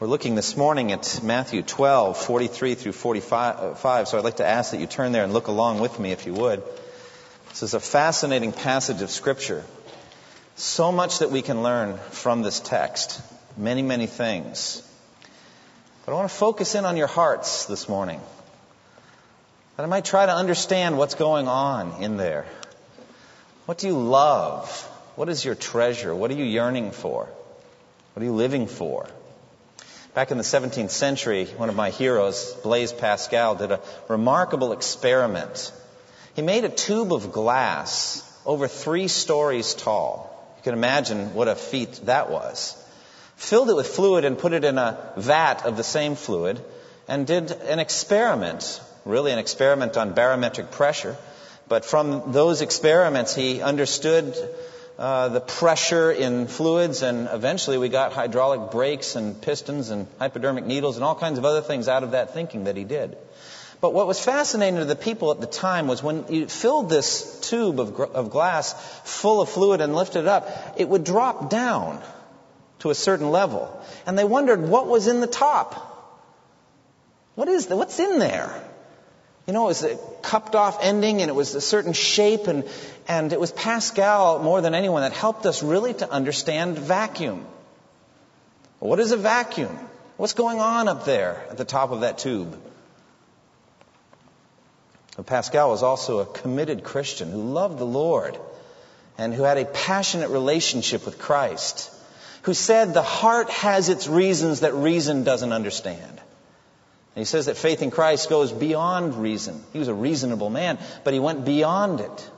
We're looking this morning at Matthew 12, 43 through 45, uh, so I'd like to ask that you turn there and look along with me if you would. This is a fascinating passage of Scripture. So much that we can learn from this text. Many, many things. But I want to focus in on your hearts this morning. That I might try to understand what's going on in there. What do you love? What is your treasure? What are you yearning for? What are you living for? Back in the 17th century, one of my heroes, Blaise Pascal, did a remarkable experiment. He made a tube of glass over three stories tall. You can imagine what a feat that was. Filled it with fluid and put it in a vat of the same fluid and did an experiment, really an experiment on barometric pressure. But from those experiments, he understood uh, the pressure in fluids, and eventually we got hydraulic brakes and pistons and hypodermic needles and all kinds of other things out of that thinking that he did. But what was fascinating to the people at the time was when you filled this tube of, of glass full of fluid and lifted it up, it would drop down to a certain level. And they wondered what was in the top. What is the, what's in there? You know, it was a cupped off ending and it was a certain shape and, and it was Pascal more than anyone that helped us really to understand vacuum. What is a vacuum? What's going on up there at the top of that tube? But Pascal was also a committed Christian who loved the Lord and who had a passionate relationship with Christ, who said the heart has its reasons that reason doesn't understand. And he says that faith in Christ goes beyond reason. He was a reasonable man, but he went beyond it.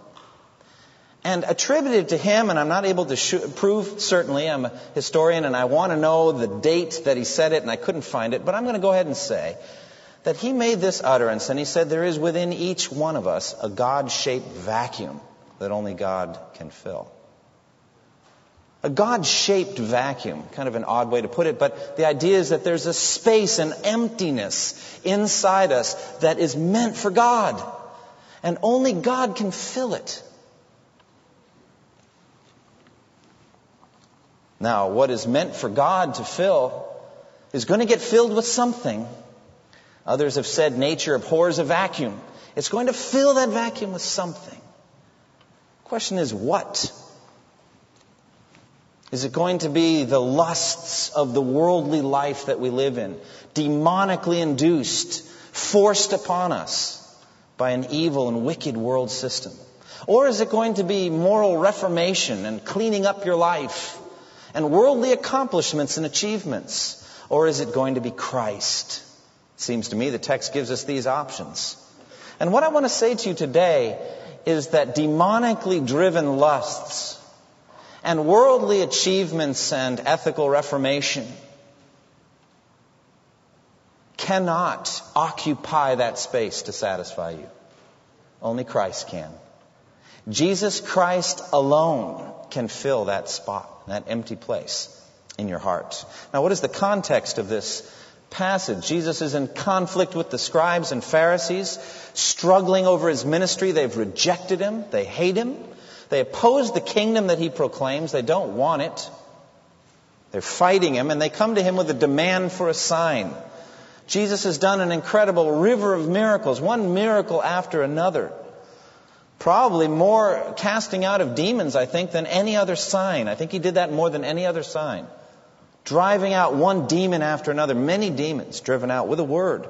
And attributed to him, and I'm not able to sh- prove certainly, I'm a historian and I want to know the date that he said it, and I couldn't find it, but I'm going to go ahead and say that he made this utterance, and he said, There is within each one of us a God shaped vacuum that only God can fill. A God shaped vacuum, kind of an odd way to put it, but the idea is that there's a space, an emptiness inside us that is meant for God. And only God can fill it. Now, what is meant for God to fill is going to get filled with something. Others have said nature abhors a vacuum. It's going to fill that vacuum with something. The Question is what? Is it going to be the lusts of the worldly life that we live in, demonically induced, forced upon us by an evil and wicked world system? Or is it going to be moral reformation and cleaning up your life and worldly accomplishments and achievements? Or is it going to be Christ? Seems to me the text gives us these options. And what I want to say to you today is that demonically driven lusts and worldly achievements and ethical reformation cannot occupy that space to satisfy you. Only Christ can. Jesus Christ alone can fill that spot, that empty place in your heart. Now, what is the context of this passage? Jesus is in conflict with the scribes and Pharisees, struggling over his ministry. They've rejected him, they hate him. They oppose the kingdom that he proclaims. They don't want it. They're fighting him, and they come to him with a demand for a sign. Jesus has done an incredible river of miracles, one miracle after another. Probably more casting out of demons, I think, than any other sign. I think he did that more than any other sign. Driving out one demon after another, many demons driven out with a word.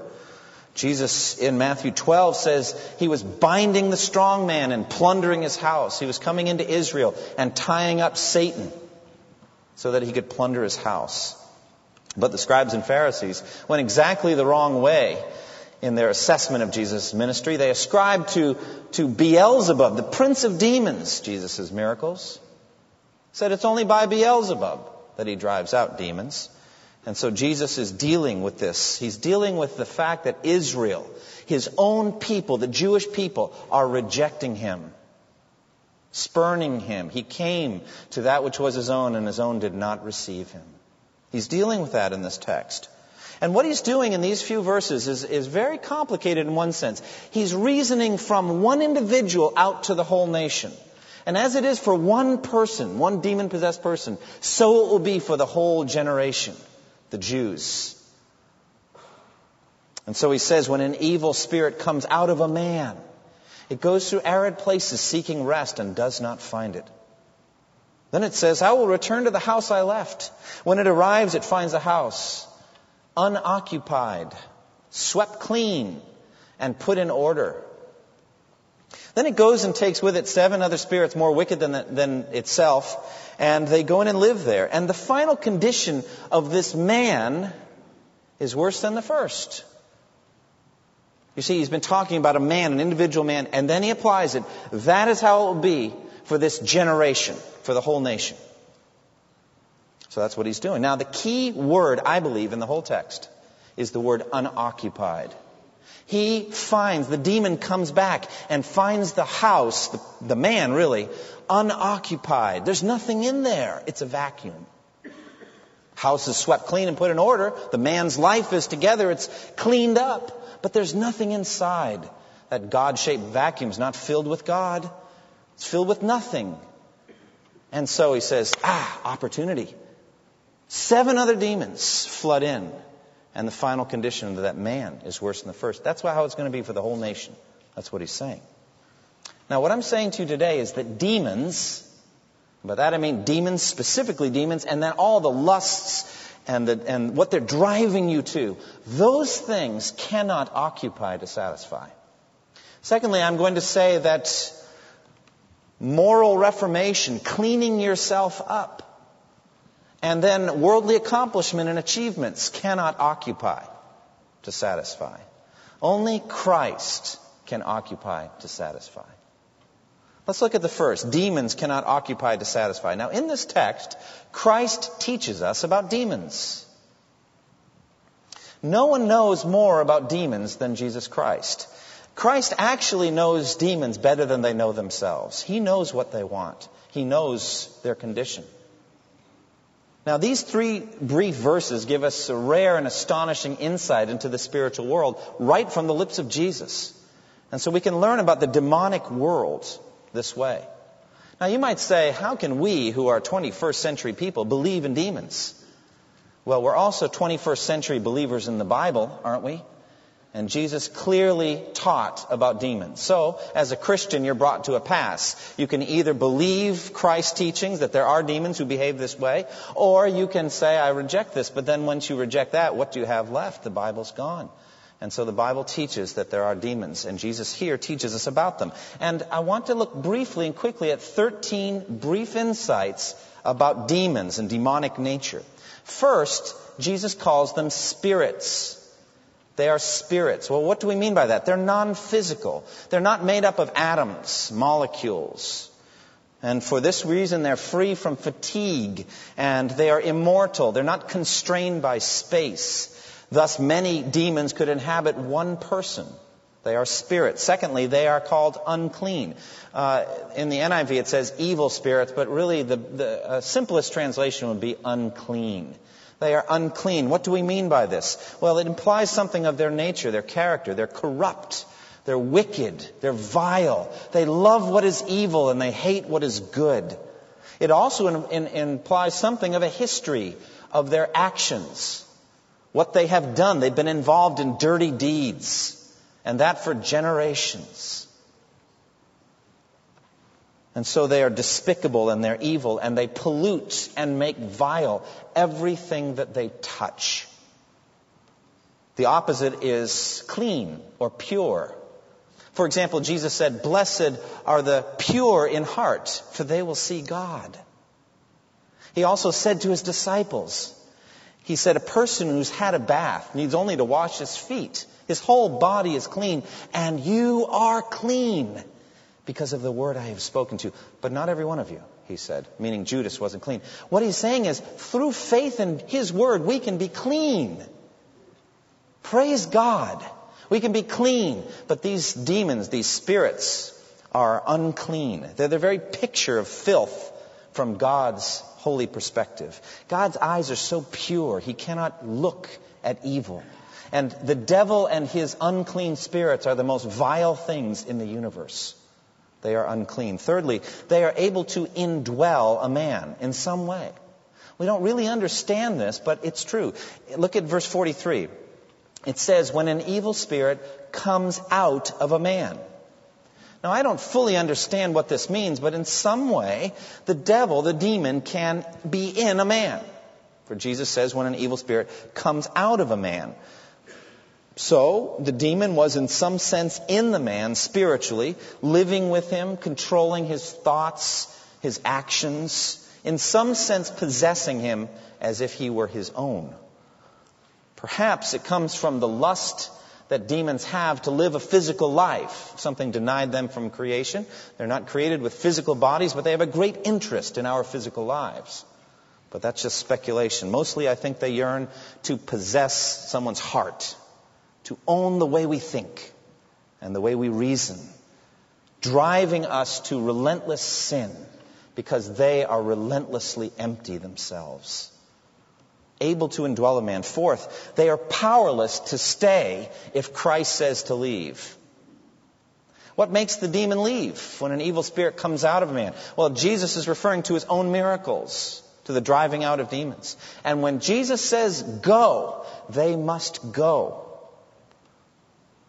Jesus in Matthew 12 says he was binding the strong man and plundering his house. He was coming into Israel and tying up Satan so that he could plunder his house. But the scribes and Pharisees went exactly the wrong way in their assessment of Jesus' ministry. They ascribed to, to Beelzebub, the prince of demons, Jesus' miracles. Said it's only by Beelzebub that he drives out demons. And so Jesus is dealing with this. He's dealing with the fact that Israel, his own people, the Jewish people, are rejecting him, spurning him. He came to that which was his own, and his own did not receive him. He's dealing with that in this text. And what he's doing in these few verses is, is very complicated in one sense. He's reasoning from one individual out to the whole nation. And as it is for one person, one demon possessed person, so it will be for the whole generation, the Jews. And so he says, when an evil spirit comes out of a man, it goes through arid places seeking rest and does not find it. Then it says, I will return to the house I left. When it arrives, it finds a house unoccupied, swept clean, and put in order. Then it goes and takes with it seven other spirits more wicked than, the, than itself, and they go in and live there. And the final condition of this man is worse than the first. You see, he's been talking about a man, an individual man, and then he applies it. That is how it will be for this generation, for the whole nation. So that's what he's doing. Now, the key word, I believe, in the whole text is the word unoccupied. He finds, the demon comes back and finds the house, the, the man really, unoccupied. There's nothing in there. It's a vacuum. House is swept clean and put in order. The man's life is together. It's cleaned up. But there's nothing inside. That God shaped vacuum is not filled with God. It's filled with nothing. And so he says, ah, opportunity. Seven other demons flood in. And the final condition of that man is worse than the first. That's how it's going to be for the whole nation. That's what he's saying. Now, what I'm saying to you today is that demons, by that I mean demons, specifically demons, and then all the lusts and, the, and what they're driving you to, those things cannot occupy to satisfy. Secondly, I'm going to say that moral reformation, cleaning yourself up, and then worldly accomplishment and achievements cannot occupy to satisfy. Only Christ can occupy to satisfy. Let's look at the first. Demons cannot occupy to satisfy. Now, in this text, Christ teaches us about demons. No one knows more about demons than Jesus Christ. Christ actually knows demons better than they know themselves. He knows what they want. He knows their condition. Now, these three brief verses give us a rare and astonishing insight into the spiritual world right from the lips of Jesus. And so we can learn about the demonic world this way. Now, you might say, how can we, who are 21st century people, believe in demons? Well, we're also 21st century believers in the Bible, aren't we? And Jesus clearly taught about demons. So, as a Christian, you're brought to a pass. You can either believe Christ's teachings that there are demons who behave this way, or you can say, I reject this. But then once you reject that, what do you have left? The Bible's gone. And so the Bible teaches that there are demons, and Jesus here teaches us about them. And I want to look briefly and quickly at 13 brief insights about demons and demonic nature. First, Jesus calls them spirits. They are spirits. Well, what do we mean by that? They're non physical. They're not made up of atoms, molecules. And for this reason, they're free from fatigue and they are immortal. They're not constrained by space. Thus, many demons could inhabit one person. They are spirits. Secondly, they are called unclean. Uh, in the NIV, it says evil spirits, but really the, the uh, simplest translation would be unclean. They are unclean. What do we mean by this? Well, it implies something of their nature, their character. They're corrupt. They're wicked. They're vile. They love what is evil and they hate what is good. It also in, in, implies something of a history of their actions. What they have done. They've been involved in dirty deeds. And that for generations. And so they are despicable and they're evil and they pollute and make vile everything that they touch. The opposite is clean or pure. For example, Jesus said, Blessed are the pure in heart, for they will see God. He also said to his disciples, He said, A person who's had a bath needs only to wash his feet. His whole body is clean, and you are clean because of the word I have spoken to. But not every one of you. he said, meaning Judas wasn't clean. What he's saying is, through faith in his word, we can be clean. Praise God. We can be clean. But these demons, these spirits, are unclean. They're the very picture of filth from God's holy perspective. God's eyes are so pure, he cannot look at evil. And the devil and his unclean spirits are the most vile things in the universe. They are unclean. Thirdly, they are able to indwell a man in some way. We don't really understand this, but it's true. Look at verse 43. It says, when an evil spirit comes out of a man. Now, I don't fully understand what this means, but in some way, the devil, the demon, can be in a man. For Jesus says when an evil spirit comes out of a man. So, the demon was in some sense in the man spiritually, living with him, controlling his thoughts, his actions, in some sense possessing him as if he were his own. Perhaps it comes from the lust that demons have to live a physical life, something denied them from creation. They're not created with physical bodies, but they have a great interest in our physical lives. But that's just speculation. Mostly, I think they yearn to possess someone's heart to own the way we think and the way we reason, driving us to relentless sin because they are relentlessly empty themselves. Able to indwell a man. Fourth, they are powerless to stay if Christ says to leave. What makes the demon leave when an evil spirit comes out of a man? Well, Jesus is referring to his own miracles, to the driving out of demons. And when Jesus says go, they must go.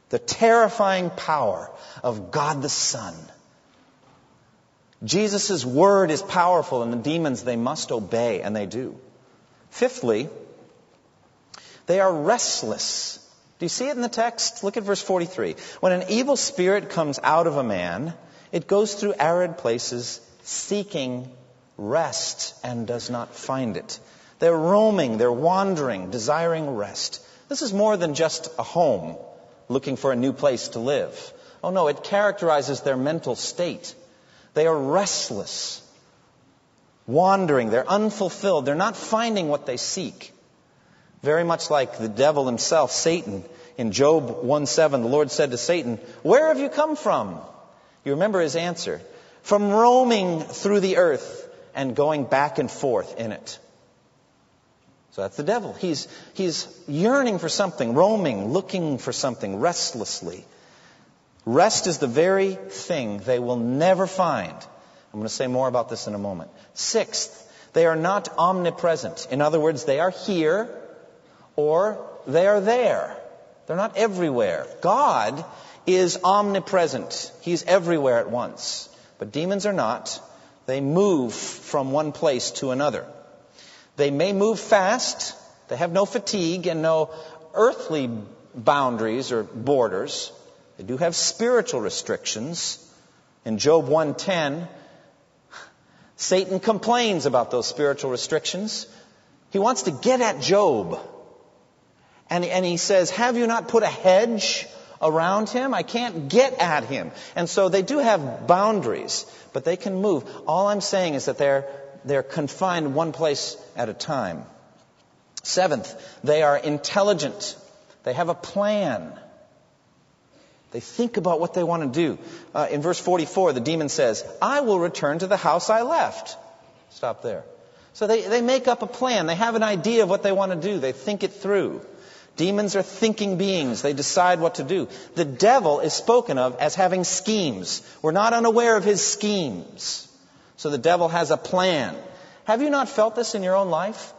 The terrifying power of God the Son. Jesus' word is powerful and the demons, they must obey, and they do. Fifthly, they are restless. Do you see it in the text? Look at verse 43. When an evil spirit comes out of a man, it goes through arid places seeking rest and does not find it. They're roaming, they're wandering, desiring rest. This is more than just a home looking for a new place to live. Oh no, it characterizes their mental state. They are restless, wandering, they're unfulfilled, they're not finding what they seek. Very much like the devil himself, Satan. In Job 1:7, the Lord said to Satan, Where have you come from? You remember his answer. From roaming through the earth and going back and forth in it. So that's the devil. He's, he's yearning for something, roaming, looking for something restlessly. Rest is the very thing they will never find. I'm going to say more about this in a moment. Sixth, they are not omnipresent. In other words, they are here or they are there. They're not everywhere. God is omnipresent. He's everywhere at once. But demons are not. They move from one place to another. They may move fast. They have no fatigue and no earthly boundaries or borders. They do have spiritual restrictions. In Job 110, Satan complains about those spiritual restrictions. He wants to get at Job. And, and he says, Have you not put a hedge around him? I can't get at him. And so they do have boundaries, but they can move. All I'm saying is that they're they're confined one place at a time. Seventh, they are intelligent. They have a plan. They think about what they want to do. Uh, in verse 44, the demon says, I will return to the house I left. Stop there. So they, they make up a plan. They have an idea of what they want to do. They think it through. Demons are thinking beings. They decide what to do. The devil is spoken of as having schemes. We're not unaware of his schemes. So the devil has a plan. Have you not felt this in your own life?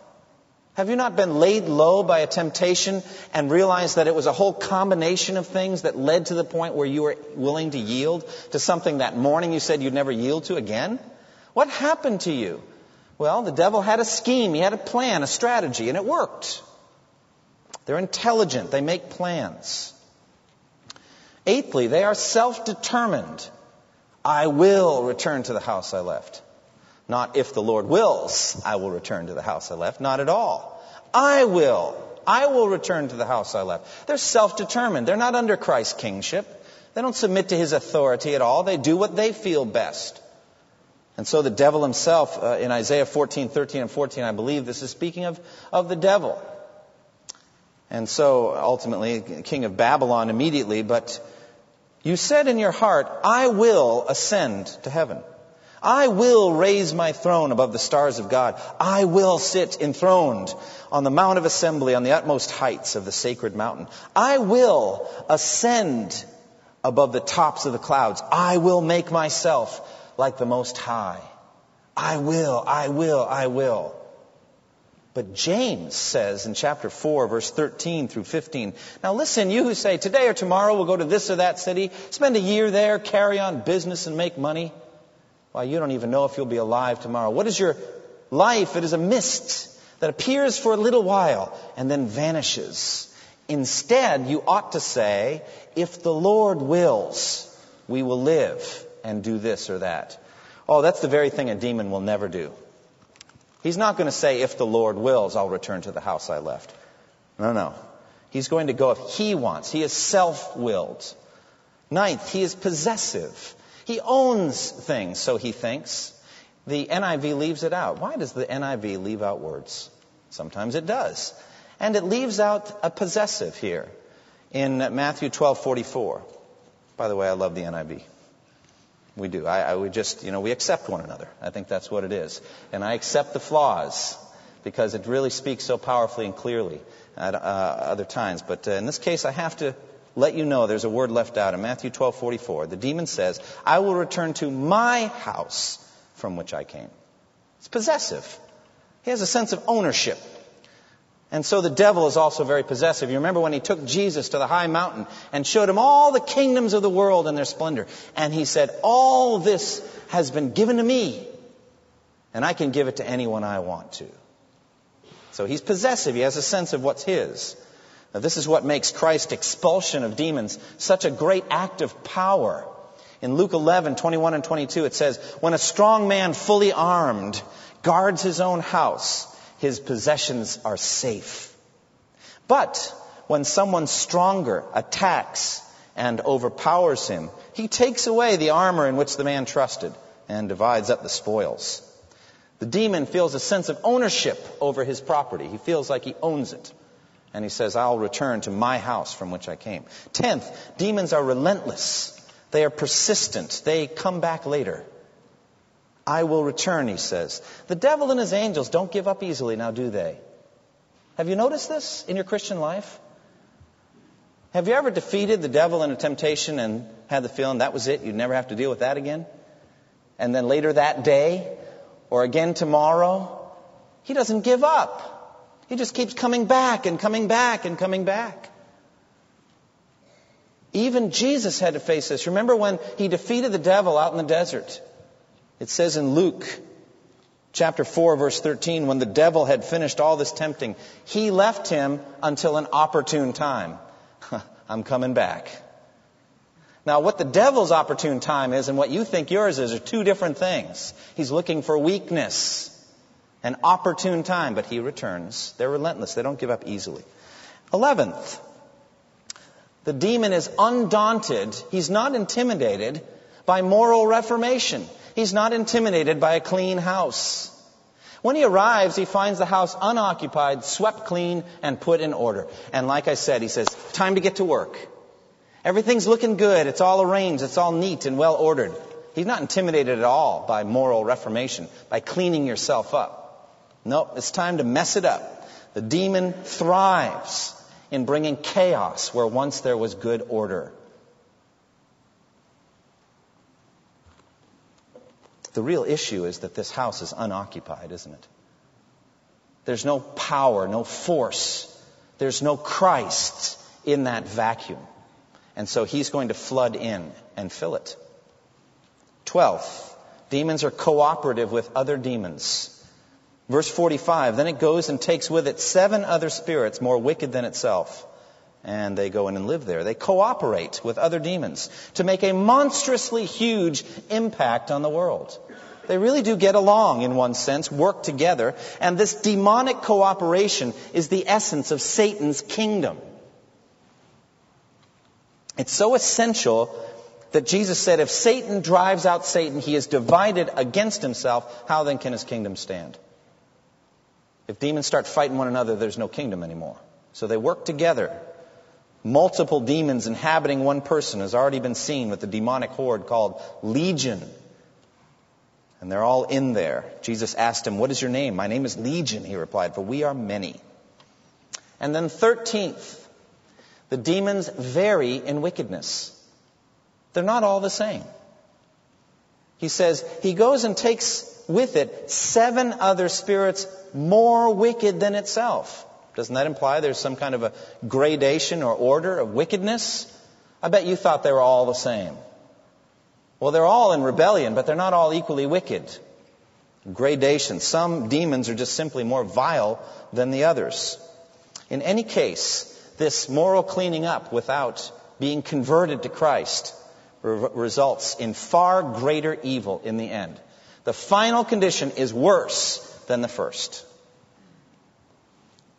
Have you not been laid low by a temptation and realized that it was a whole combination of things that led to the point where you were willing to yield to something that morning you said you'd never yield to again? What happened to you? Well, the devil had a scheme, he had a plan, a strategy, and it worked. They're intelligent, they make plans. Eighthly, they are self determined. I will return to the house I left. Not if the Lord wills, I will return to the house I left. Not at all. I will. I will return to the house I left. They're self-determined. They're not under Christ's kingship. They don't submit to his authority at all. They do what they feel best. And so the devil himself, uh, in Isaiah 14, 13, and 14, I believe this is speaking of, of the devil. And so ultimately, king of Babylon immediately, but you said in your heart, I will ascend to heaven. I will raise my throne above the stars of God. I will sit enthroned on the Mount of Assembly on the utmost heights of the sacred mountain. I will ascend above the tops of the clouds. I will make myself like the Most High. I will, I will, I will. But James says in chapter 4, verse 13 through 15, Now listen, you who say, today or tomorrow we'll go to this or that city, spend a year there, carry on business and make money. Why, you don't even know if you'll be alive tomorrow. What is your life? It is a mist that appears for a little while and then vanishes. Instead, you ought to say, if the Lord wills, we will live and do this or that. Oh, that's the very thing a demon will never do. He's not going to say, if the Lord wills, I'll return to the house I left. No, no. He's going to go if he wants. He is self-willed. Ninth, he is possessive. He owns things, so he thinks. The NIV leaves it out. Why does the NIV leave out words? Sometimes it does. And it leaves out a possessive here in Matthew 12:44. By the way, I love the NIV. We do. I, I we just, you know, we accept one another. I think that's what it is. And I accept the flaws because it really speaks so powerfully and clearly at uh, other times. But uh, in this case, I have to let you know there's a word left out in Matthew 12:44. The demon says, "I will return to my house from which I came." It's possessive. He has a sense of ownership. And so the devil is also very possessive. You remember when he took Jesus to the high mountain and showed him all the kingdoms of the world and their splendor. And he said, all this has been given to me and I can give it to anyone I want to. So he's possessive. He has a sense of what's his. Now this is what makes Christ's expulsion of demons such a great act of power. In Luke 11, 21 and 22 it says, when a strong man fully armed guards his own house, his possessions are safe. But when someone stronger attacks and overpowers him, he takes away the armor in which the man trusted and divides up the spoils. The demon feels a sense of ownership over his property. He feels like he owns it. And he says, I'll return to my house from which I came. Tenth, demons are relentless. They are persistent. They come back later. I will return, he says. The devil and his angels don't give up easily now, do they? Have you noticed this in your Christian life? Have you ever defeated the devil in a temptation and had the feeling that was it, you'd never have to deal with that again? And then later that day, or again tomorrow, he doesn't give up. He just keeps coming back and coming back and coming back. Even Jesus had to face this. Remember when he defeated the devil out in the desert? It says in Luke chapter 4 verse 13, when the devil had finished all this tempting, he left him until an opportune time. I'm coming back. Now, what the devil's opportune time is and what you think yours is are two different things. He's looking for weakness, an opportune time, but he returns. They're relentless. They don't give up easily. Eleventh, the demon is undaunted. He's not intimidated by moral reformation. He's not intimidated by a clean house. When he arrives, he finds the house unoccupied, swept clean, and put in order. And like I said, he says, time to get to work. Everything's looking good. It's all arranged. It's all neat and well ordered. He's not intimidated at all by moral reformation, by cleaning yourself up. No, it's time to mess it up. The demon thrives in bringing chaos where once there was good order. The real issue is that this house is unoccupied, isn't it? There's no power, no force. There's no Christ in that vacuum. And so he's going to flood in and fill it. Twelfth, demons are cooperative with other demons. Verse 45, then it goes and takes with it seven other spirits more wicked than itself. And they go in and live there. They cooperate with other demons to make a monstrously huge impact on the world. They really do get along in one sense, work together, and this demonic cooperation is the essence of Satan's kingdom. It's so essential that Jesus said, if Satan drives out Satan, he is divided against himself. How then can his kingdom stand? If demons start fighting one another, there's no kingdom anymore. So they work together. Multiple demons inhabiting one person has already been seen with the demonic horde called Legion. And they're all in there. Jesus asked him, What is your name? My name is Legion, he replied, for we are many. And then, 13th, the demons vary in wickedness. They're not all the same. He says, He goes and takes with it seven other spirits more wicked than itself. Doesn't that imply there's some kind of a gradation or order of wickedness? I bet you thought they were all the same. Well, they're all in rebellion, but they're not all equally wicked. Gradation. Some demons are just simply more vile than the others. In any case, this moral cleaning up without being converted to Christ re- results in far greater evil in the end. The final condition is worse than the first.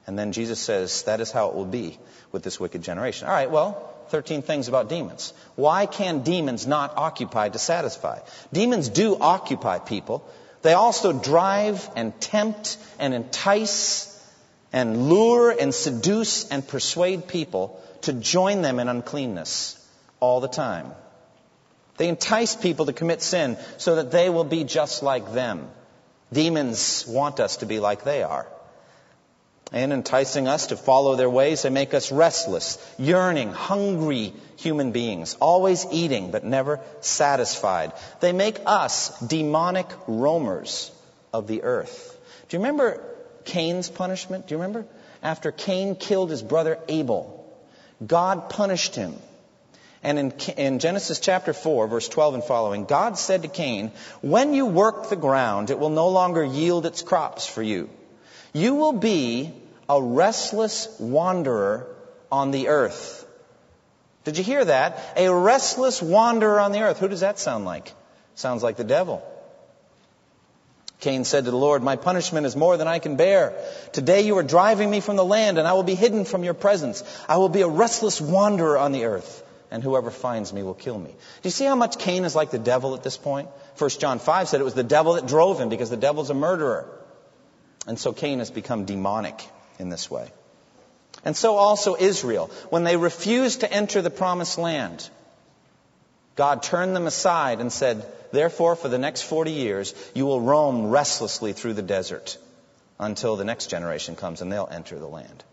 And then Jesus says that is how it will be with this wicked generation. All right, well, 13 things about demons. Why can demons not occupy to satisfy? Demons do occupy people. They also drive and tempt and entice and lure and seduce and persuade people to join them in uncleanness all the time. They entice people to commit sin so that they will be just like them. Demons want us to be like they are. And enticing us to follow their ways, they make us restless, yearning, hungry human beings, always eating but never satisfied. They make us demonic roamers of the earth. Do you remember Cain's punishment? Do you remember? After Cain killed his brother Abel, God punished him and in, in, Genesis chapter 4, verse 12 and following, God said to Cain, When you work the ground, it will no longer yield its crops for you. You will be a restless wanderer on the earth. Did you hear that? A restless wanderer on the earth. Who does that sound like? Sounds like the devil. Cain said to the Lord, My punishment is more than I can bear. Today you are driving me from the land, and I will be hidden from your presence. I will be a restless wanderer on the earth and whoever finds me will kill me. Do you see how much Cain is like the devil at this point? 1 John 5 said it was the devil that drove him because the devil's a murderer. And so Cain has become demonic in this way. And so also Israel. When they refused to enter the promised land, God turned them aside and said, Therefore, for the next 40 years, you will roam restlessly through the desert until the next generation comes and they'll enter the land.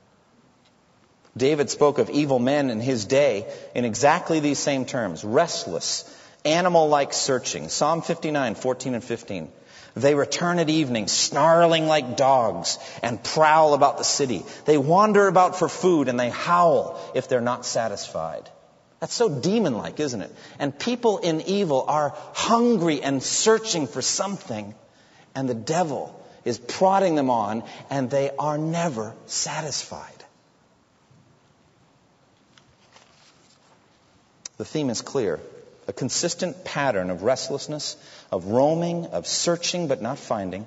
David spoke of evil men in his day in exactly these same terms restless, animal like searching. Psalm 59, 14 and 15. They return at evening, snarling like dogs, and prowl about the city. They wander about for food, and they howl if they're not satisfied. That's so demon like, isn't it? And people in evil are hungry and searching for something, and the devil is prodding them on, and they are never satisfied. The theme is clear. A consistent pattern of restlessness, of roaming, of searching but not finding,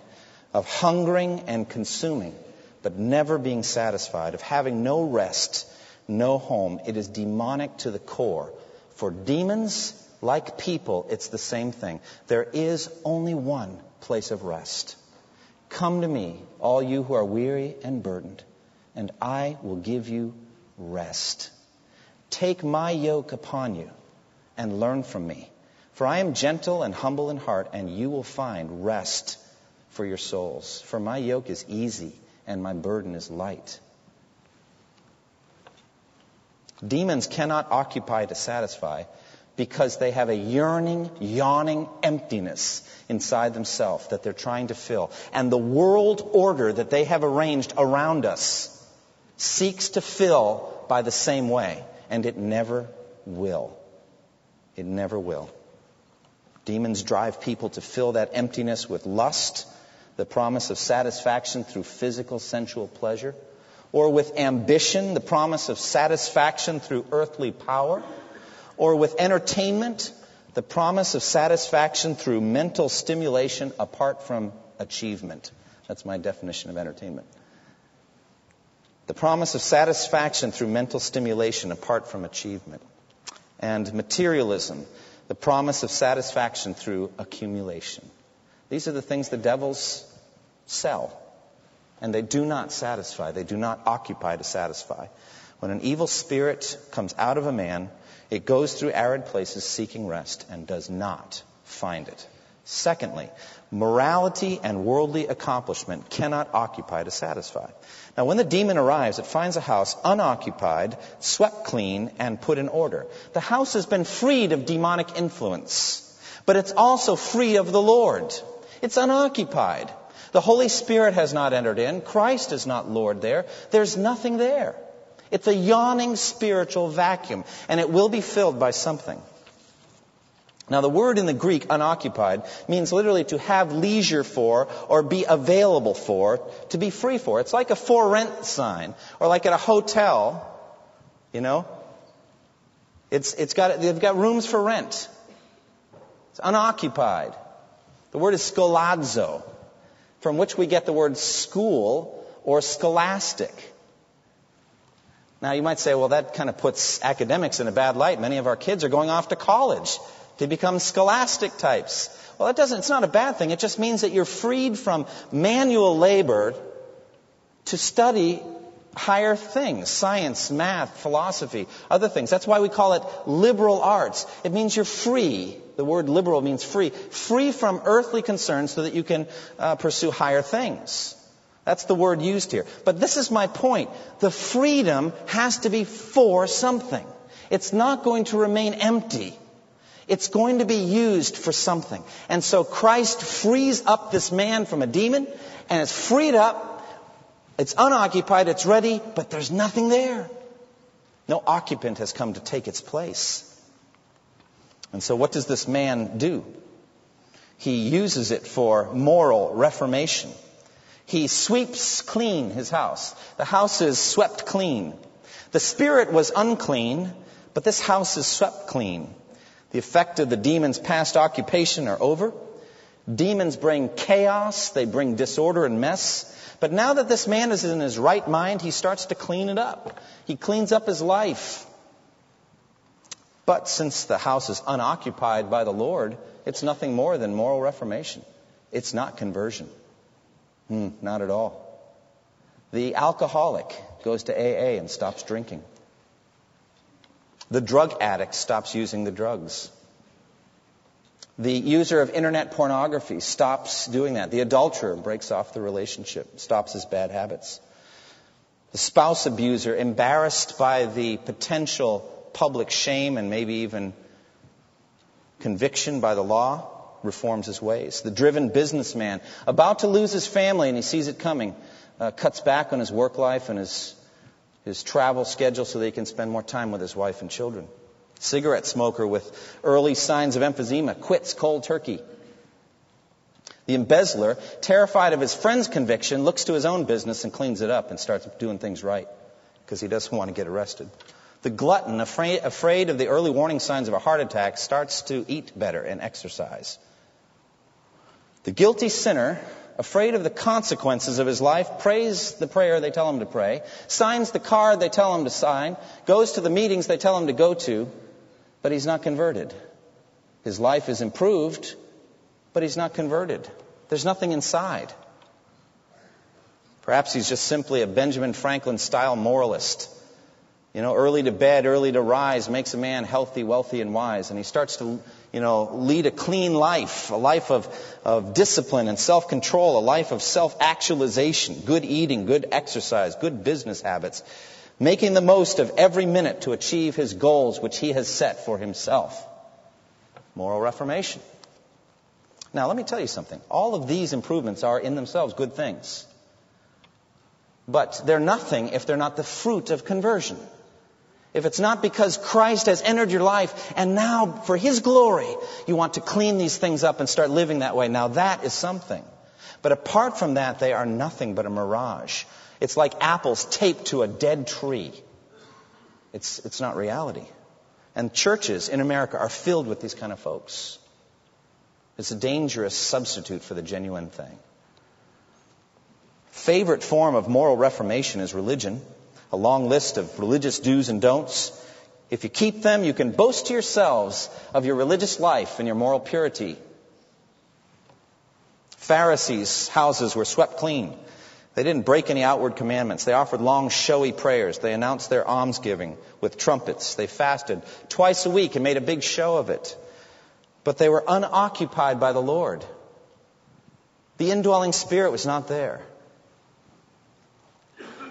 of hungering and consuming but never being satisfied, of having no rest, no home. It is demonic to the core. For demons, like people, it's the same thing. There is only one place of rest. Come to me, all you who are weary and burdened, and I will give you rest. Take my yoke upon you and learn from me. For I am gentle and humble in heart, and you will find rest for your souls. For my yoke is easy and my burden is light. Demons cannot occupy to satisfy because they have a yearning, yawning emptiness inside themselves that they're trying to fill. And the world order that they have arranged around us seeks to fill by the same way and it never will. It never will. Demons drive people to fill that emptiness with lust, the promise of satisfaction through physical sensual pleasure, or with ambition, the promise of satisfaction through earthly power, or with entertainment, the promise of satisfaction through mental stimulation apart from achievement. That's my definition of entertainment. The promise of satisfaction through mental stimulation apart from achievement. And materialism, the promise of satisfaction through accumulation. These are the things the devils sell, and they do not satisfy. They do not occupy to satisfy. When an evil spirit comes out of a man, it goes through arid places seeking rest and does not find it. Secondly, morality and worldly accomplishment cannot occupy to satisfy. Now, when the demon arrives, it finds a house unoccupied, swept clean, and put in order. The house has been freed of demonic influence, but it's also free of the Lord. It's unoccupied. The Holy Spirit has not entered in. Christ is not Lord there. There's nothing there. It's a yawning spiritual vacuum, and it will be filled by something. Now, the word in the Greek, unoccupied, means literally to have leisure for or be available for, to be free for. It's like a for rent sign or like at a hotel, you know. It's, it's got, they've got rooms for rent. It's unoccupied. The word is scholazo, from which we get the word school or scholastic. Now, you might say, well, that kind of puts academics in a bad light. Many of our kids are going off to college to become scholastic types. Well, that doesn't, it's not a bad thing. It just means that you're freed from manual labor to study higher things science, math, philosophy, other things. That's why we call it liberal arts. It means you're free. The word liberal means free. Free from earthly concerns so that you can uh, pursue higher things. That's the word used here. But this is my point. The freedom has to be for something. It's not going to remain empty. It's going to be used for something. And so Christ frees up this man from a demon, and it's freed up. It's unoccupied, it's ready, but there's nothing there. No occupant has come to take its place. And so what does this man do? He uses it for moral reformation. He sweeps clean his house. The house is swept clean. The spirit was unclean, but this house is swept clean. The effect of the demon's past occupation are over. Demons bring chaos, they bring disorder and mess. But now that this man is in his right mind, he starts to clean it up. He cleans up his life. But since the house is unoccupied by the Lord, it's nothing more than moral reformation. It's not conversion. Hmm, not at all. The alcoholic goes to AA and stops drinking. The drug addict stops using the drugs. The user of internet pornography stops doing that. The adulterer breaks off the relationship, stops his bad habits. The spouse abuser, embarrassed by the potential public shame and maybe even conviction by the law, reforms his ways. The driven businessman, about to lose his family and he sees it coming, uh, cuts back on his work life and his his travel schedule so that he can spend more time with his wife and children. Cigarette smoker with early signs of emphysema quits cold turkey. The embezzler, terrified of his friend's conviction, looks to his own business and cleans it up and starts doing things right because he doesn't want to get arrested. The glutton, afraid, afraid of the early warning signs of a heart attack, starts to eat better and exercise. The guilty sinner afraid of the consequences of his life, prays the prayer they tell him to pray, signs the card they tell him to sign, goes to the meetings they tell him to go to, but he's not converted. His life is improved, but he's not converted. There's nothing inside. Perhaps he's just simply a Benjamin Franklin style moralist. You know, early to bed, early to rise makes a man healthy, wealthy, and wise. And he starts to you know, lead a clean life, a life of, of discipline and self-control, a life of self-actualization, good eating, good exercise, good business habits, making the most of every minute to achieve his goals which he has set for himself. Moral reformation. Now, let me tell you something. All of these improvements are in themselves good things. But they're nothing if they're not the fruit of conversion. If it's not because Christ has entered your life and now for His glory, you want to clean these things up and start living that way, now that is something. But apart from that, they are nothing but a mirage. It's like apples taped to a dead tree. It's, it's not reality. And churches in America are filled with these kind of folks. It's a dangerous substitute for the genuine thing. Favorite form of moral reformation is religion a long list of religious do's and don'ts. If you keep them, you can boast to yourselves of your religious life and your moral purity. Pharisees' houses were swept clean. They didn't break any outward commandments. They offered long, showy prayers. They announced their almsgiving with trumpets. They fasted twice a week and made a big show of it. But they were unoccupied by the Lord. The indwelling spirit was not there.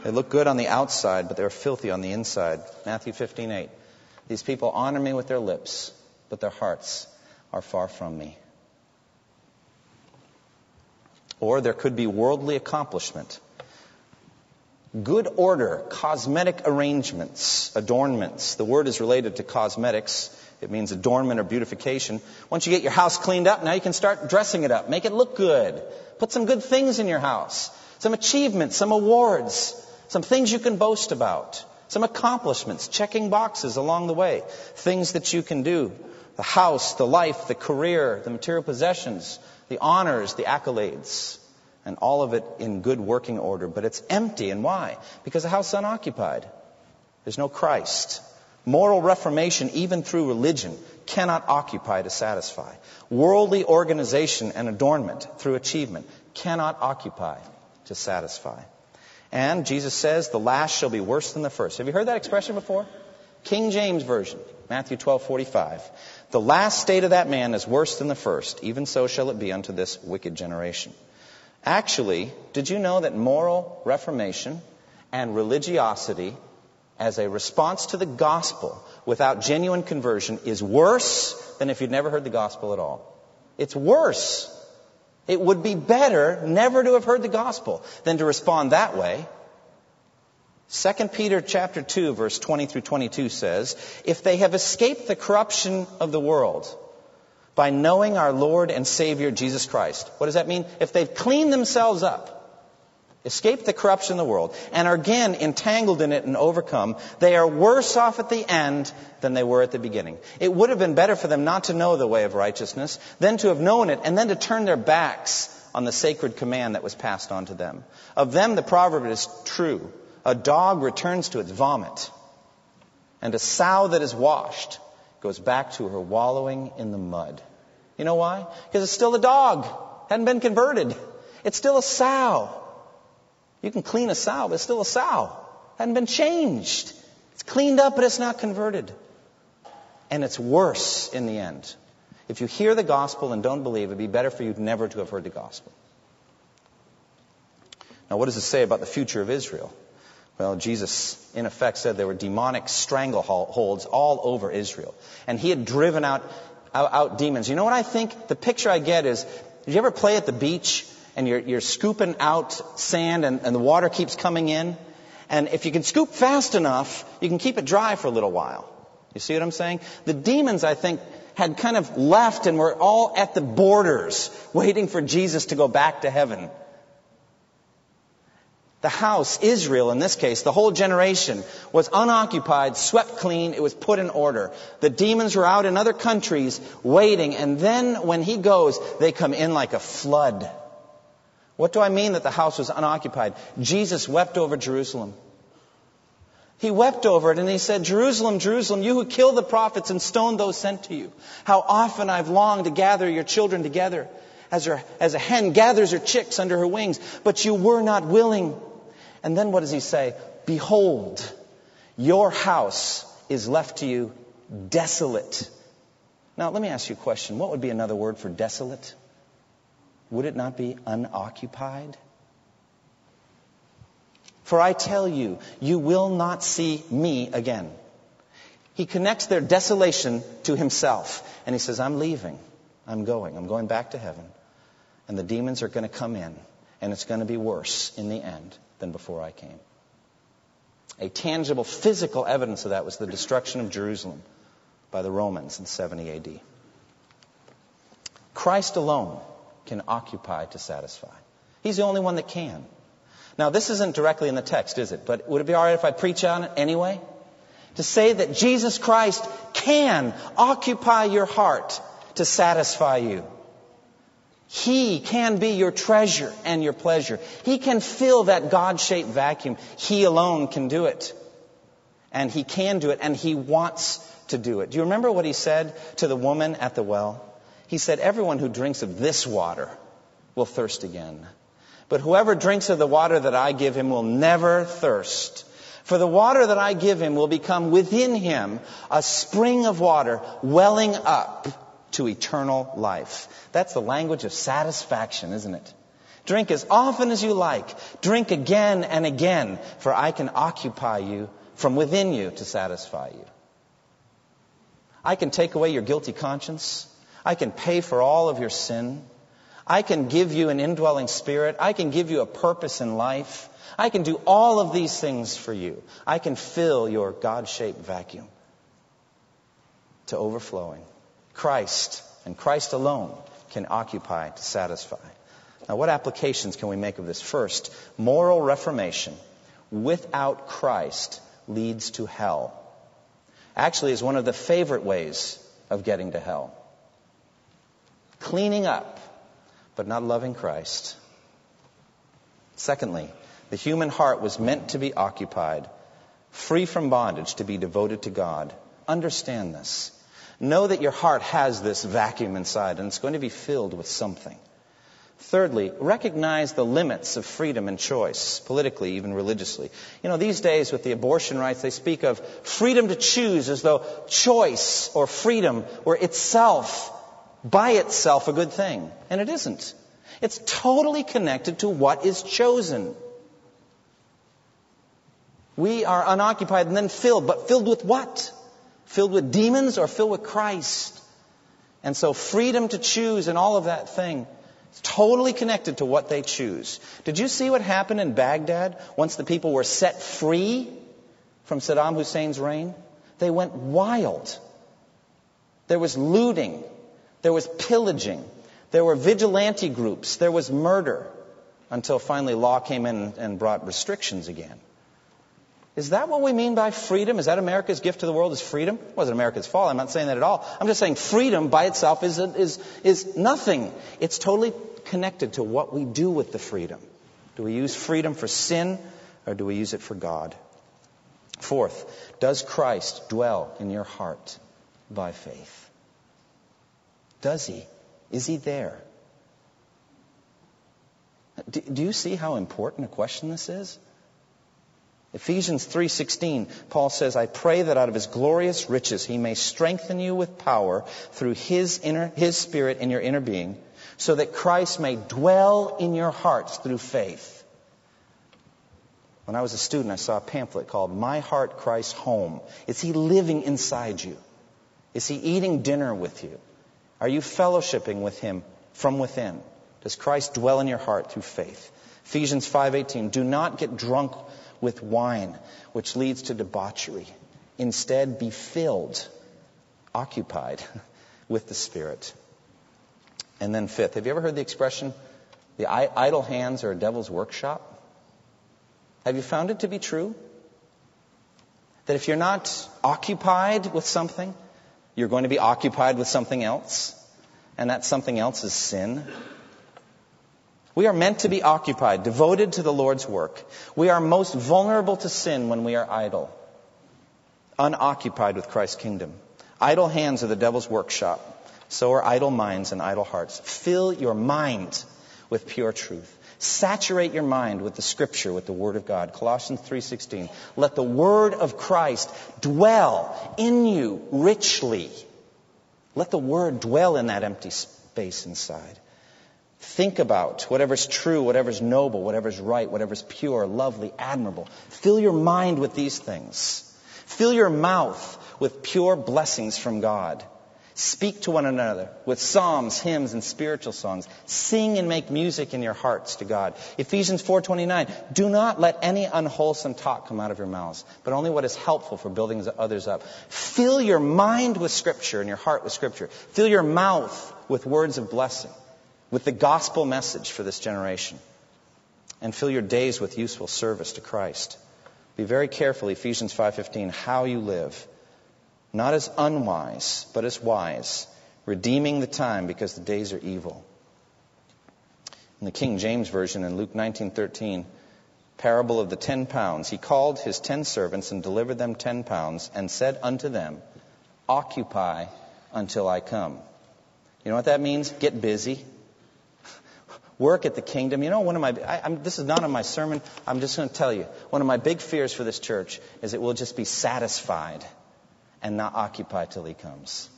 They look good on the outside, but they're filthy on the inside. Matthew 15:8. These people honor me with their lips, but their hearts are far from me. Or there could be worldly accomplishment. Good order, cosmetic arrangements, adornments. The word is related to cosmetics. It means adornment or beautification. Once you get your house cleaned up, now you can start dressing it up. Make it look good. Put some good things in your house. Some achievements, some awards, some things you can boast about. Some accomplishments, checking boxes along the way. Things that you can do. The house, the life, the career, the material possessions, the honors, the accolades, and all of it in good working order. But it's empty. And why? Because the house is unoccupied. There's no Christ. Moral reformation, even through religion, cannot occupy to satisfy. Worldly organization and adornment through achievement cannot occupy to satisfy. And Jesus says, the last shall be worse than the first. Have you heard that expression before? King James Version, Matthew 12, 45. The last state of that man is worse than the first. Even so shall it be unto this wicked generation. Actually, did you know that moral reformation and religiosity as a response to the gospel without genuine conversion is worse than if you'd never heard the gospel at all? It's worse. It would be better never to have heard the gospel than to respond that way 2 Peter chapter 2 verse 20 through 22 says, if they have escaped the corruption of the world by knowing our Lord and Savior Jesus Christ. What does that mean? If they've cleaned themselves up, escaped the corruption of the world, and are again entangled in it and overcome, they are worse off at the end than they were at the beginning. It would have been better for them not to know the way of righteousness than to have known it and then to turn their backs on the sacred command that was passed on to them. Of them the proverb is true. A dog returns to its vomit, and a sow that is washed goes back to her wallowing in the mud. You know why? Because it's still a dog. Hadn't been converted. It's still a sow. You can clean a sow, but it's still a sow. It Hadn't been changed. It's cleaned up, but it's not converted. And it's worse in the end. If you hear the gospel and don't believe, it'd be better for you never to have heard the gospel. Now, what does it say about the future of Israel? Well, Jesus, in effect, said there were demonic strangleholds all over Israel. And he had driven out, out, out, demons. You know what I think? The picture I get is, did you ever play at the beach and you're, you're scooping out sand and, and the water keeps coming in? And if you can scoop fast enough, you can keep it dry for a little while. You see what I'm saying? The demons, I think, had kind of left and were all at the borders, waiting for Jesus to go back to heaven. The house, Israel in this case, the whole generation, was unoccupied, swept clean, it was put in order. The demons were out in other countries waiting, and then when he goes, they come in like a flood. What do I mean that the house was unoccupied? Jesus wept over Jerusalem. He wept over it and he said, Jerusalem, Jerusalem, you who kill the prophets and stone those sent to you. How often I've longed to gather your children together as, her, as a hen gathers her chicks under her wings, but you were not willing. And then what does he say? Behold, your house is left to you desolate. Now, let me ask you a question. What would be another word for desolate? Would it not be unoccupied? For I tell you, you will not see me again. He connects their desolation to himself. And he says, I'm leaving. I'm going. I'm going back to heaven. And the demons are going to come in. And it's going to be worse in the end than before I came. A tangible physical evidence of that was the destruction of Jerusalem by the Romans in 70 AD. Christ alone can occupy to satisfy. He's the only one that can. Now, this isn't directly in the text, is it? But would it be all right if I preach on it anyway? To say that Jesus Christ can occupy your heart to satisfy you. He can be your treasure and your pleasure. He can fill that God shaped vacuum. He alone can do it. And he can do it, and he wants to do it. Do you remember what he said to the woman at the well? He said, Everyone who drinks of this water will thirst again. But whoever drinks of the water that I give him will never thirst. For the water that I give him will become within him a spring of water welling up to eternal life. That's the language of satisfaction, isn't it? Drink as often as you like. Drink again and again, for I can occupy you from within you to satisfy you. I can take away your guilty conscience. I can pay for all of your sin. I can give you an indwelling spirit. I can give you a purpose in life. I can do all of these things for you. I can fill your God shaped vacuum to overflowing. Christ and Christ alone can occupy to satisfy. Now, what applications can we make of this? First, moral reformation without Christ leads to hell. Actually, is one of the favorite ways of getting to hell. Cleaning up, but not loving Christ. Secondly, the human heart was meant to be occupied, free from bondage, to be devoted to God. Understand this. Know that your heart has this vacuum inside, and it's going to be filled with something. Thirdly, recognize the limits of freedom and choice, politically, even religiously. You know, these days with the abortion rights, they speak of freedom to choose as though choice or freedom were itself, by itself, a good thing. And it isn't. It's totally connected to what is chosen. We are unoccupied and then filled, but filled with what? Filled with demons or filled with Christ? And so freedom to choose and all of that thing is totally connected to what they choose. Did you see what happened in Baghdad once the people were set free from Saddam Hussein's reign? They went wild. There was looting. There was pillaging. There were vigilante groups. There was murder until finally law came in and brought restrictions again. Is that what we mean by freedom? Is that America's gift to the world is freedom? It wasn't America's fault. I'm not saying that at all. I'm just saying freedom by itself is, is, is nothing. It's totally connected to what we do with the freedom. Do we use freedom for sin or do we use it for God? Fourth, does Christ dwell in your heart by faith? Does he? Is he there? Do, do you see how important a question this is? Ephesians 3:16 Paul says I pray that out of his glorious riches he may strengthen you with power through his inner his spirit in your inner being so that Christ may dwell in your hearts through faith. When I was a student I saw a pamphlet called My Heart Christ Home. Is he living inside you? Is he eating dinner with you? Are you fellowshipping with him from within? Does Christ dwell in your heart through faith? Ephesians 5:18 Do not get drunk with wine, which leads to debauchery. Instead, be filled, occupied with the Spirit. And then, fifth, have you ever heard the expression, the idle hands are a devil's workshop? Have you found it to be true? That if you're not occupied with something, you're going to be occupied with something else, and that something else is sin. We are meant to be occupied, devoted to the Lord's work. We are most vulnerable to sin when we are idle, unoccupied with Christ's kingdom. Idle hands are the devil's workshop. So are idle minds and idle hearts. Fill your mind with pure truth. Saturate your mind with the scripture, with the word of God. Colossians 3:16. Let the word of Christ dwell in you richly. Let the word dwell in that empty space inside. Think about whatever's true, whatever's noble, whatever's right, whatever's pure, lovely, admirable. Fill your mind with these things. Fill your mouth with pure blessings from God. Speak to one another with psalms, hymns, and spiritual songs. Sing and make music in your hearts to God. Ephesians 4:29. Do not let any unwholesome talk come out of your mouths, but only what is helpful for building others up. Fill your mind with scripture and your heart with scripture. Fill your mouth with words of blessing with the gospel message for this generation. And fill your days with useful service to Christ. Be very careful, Ephesians 5:15, how you live, not as unwise, but as wise, redeeming the time because the days are evil. In the King James version in Luke 19:13, Parable of the ten pounds. He called his ten servants and delivered them ten pounds and said unto them, Occupy until I come. You know what that means? Get busy. Work at the kingdom. You know, one of my, I, this is not in my sermon. I'm just going to tell you. One of my big fears for this church is it will just be satisfied and not occupy till he comes.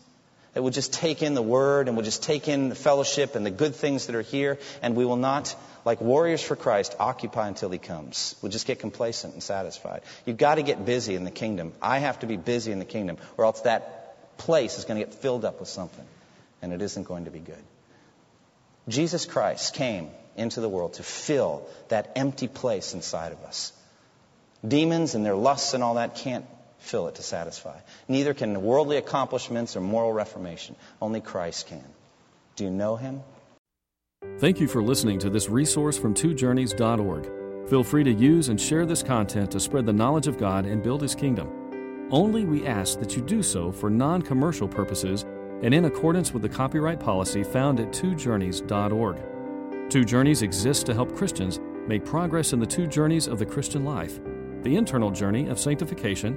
That we'll just take in the word and we'll just take in the fellowship and the good things that are here and we will not, like warriors for Christ, occupy until he comes. We'll just get complacent and satisfied. You've got to get busy in the kingdom. I have to be busy in the kingdom or else that place is going to get filled up with something and it isn't going to be good. Jesus Christ came into the world to fill that empty place inside of us. Demons and their lusts and all that can't fill it to satisfy. Neither can worldly accomplishments or moral reformation. Only Christ can. Do you know him? Thank you for listening to this resource from twojourneys.org. Feel free to use and share this content to spread the knowledge of God and build his kingdom. Only we ask that you do so for non commercial purposes and in accordance with the copyright policy found at twojourneys.org. Two Journeys exists to help Christians make progress in the two journeys of the Christian life the internal journey of sanctification